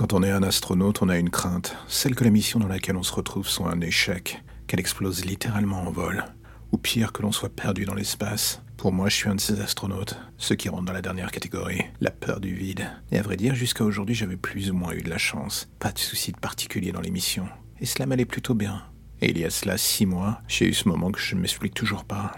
Quand on est un astronaute, on a une crainte, celle que la mission dans laquelle on se retrouve soit un échec, qu'elle explose littéralement en vol, ou pire que l'on soit perdu dans l'espace. Pour moi, je suis un de ces astronautes, ceux qui rentrent dans la dernière catégorie, la peur du vide. Et à vrai dire, jusqu'à aujourd'hui, j'avais plus ou moins eu de la chance. Pas de soucis de particulier dans les missions. Et cela m'allait plutôt bien. Et il y a cela six mois, j'ai eu ce moment que je ne m'explique toujours pas.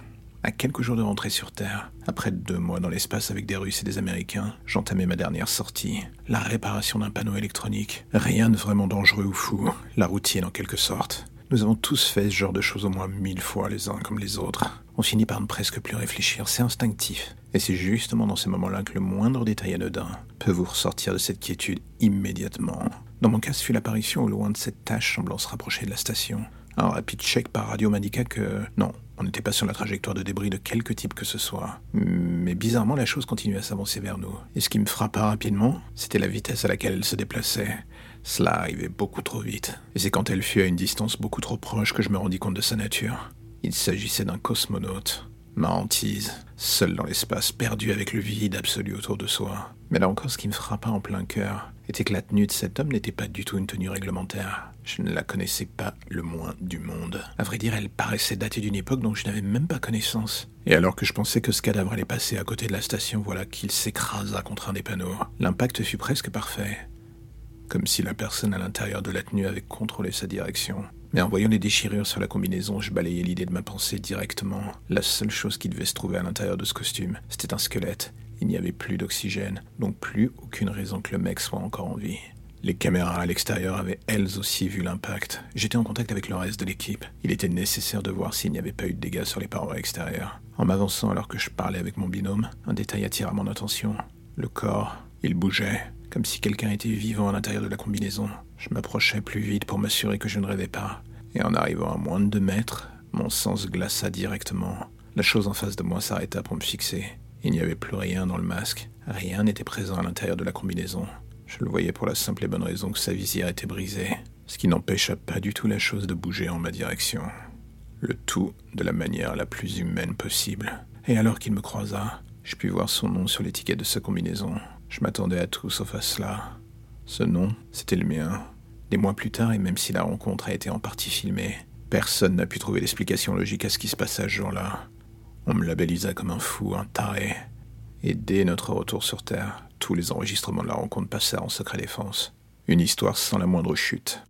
À quelques jours de rentrer sur Terre, après deux mois dans l'espace avec des Russes et des Américains, j'entamais ma dernière sortie, la réparation d'un panneau électronique. Rien de vraiment dangereux ou fou, la routine en quelque sorte. Nous avons tous fait ce genre de choses au moins mille fois les uns comme les autres. On finit par ne presque plus réfléchir, c'est instinctif. Et c'est justement dans ces moments-là que le moindre détail anodin peut vous ressortir de cette quiétude immédiatement. Dans mon cas, ce fut l'apparition au loin de cette tache semblant se rapprocher de la station. Un rapide check par radio m'indiqua que non, on n'était pas sur la trajectoire de débris de quelque type que ce soit. Mais bizarrement, la chose continuait à s'avancer vers nous. Et ce qui me frappa rapidement, c'était la vitesse à laquelle elle se déplaçait. Cela arrivait beaucoup trop vite. Et c'est quand elle fut à une distance beaucoup trop proche que je me rendis compte de sa nature. Il s'agissait d'un cosmonaute. Ma hantise, seul dans l'espace, perdu avec le vide absolu autour de soi. Mais là encore, ce qui me frappa en plein cœur était que la tenue de cet homme n'était pas du tout une tenue réglementaire. Je ne la connaissais pas le moins du monde. À vrai dire, elle paraissait dater d'une époque dont je n'avais même pas connaissance. Et alors que je pensais que ce cadavre allait passer à côté de la station, voilà qu'il s'écrasa contre un des panneaux. L'impact fut presque parfait. Comme si la personne à l'intérieur de la tenue avait contrôlé sa direction. Mais en voyant les déchirures sur la combinaison, je balayais l'idée de ma pensée directement. La seule chose qui devait se trouver à l'intérieur de ce costume, c'était un squelette. Il n'y avait plus d'oxygène, donc plus aucune raison que le mec soit encore en vie. Les caméras à l'extérieur avaient elles aussi vu l'impact. J'étais en contact avec le reste de l'équipe. Il était nécessaire de voir s'il n'y avait pas eu de dégâts sur les parois extérieures. En m'avançant alors que je parlais avec mon binôme, un détail attira mon attention. Le corps, il bougeait, comme si quelqu'un était vivant à l'intérieur de la combinaison. Je m'approchais plus vite pour m'assurer que je ne rêvais pas. Et en arrivant à moins de deux mètres, mon sang se glaça directement. La chose en face de moi s'arrêta pour me fixer. Il n'y avait plus rien dans le masque. Rien n'était présent à l'intérieur de la combinaison. Je le voyais pour la simple et bonne raison que sa visière était brisée, ce qui n'empêcha pas du tout la chose de bouger en ma direction. Le tout de la manière la plus humaine possible. Et alors qu'il me croisa, je pus voir son nom sur l'étiquette de sa combinaison. Je m'attendais à tout sauf à cela. Ce nom, c'était le mien. Des mois plus tard, et même si la rencontre a été en partie filmée, personne n'a pu trouver d'explication logique à ce qui se passait ce jour-là. On me labellisa comme un fou, un taré. Et dès notre retour sur Terre, tous les enregistrements de la rencontre passèrent en secret défense. Une histoire sans la moindre chute.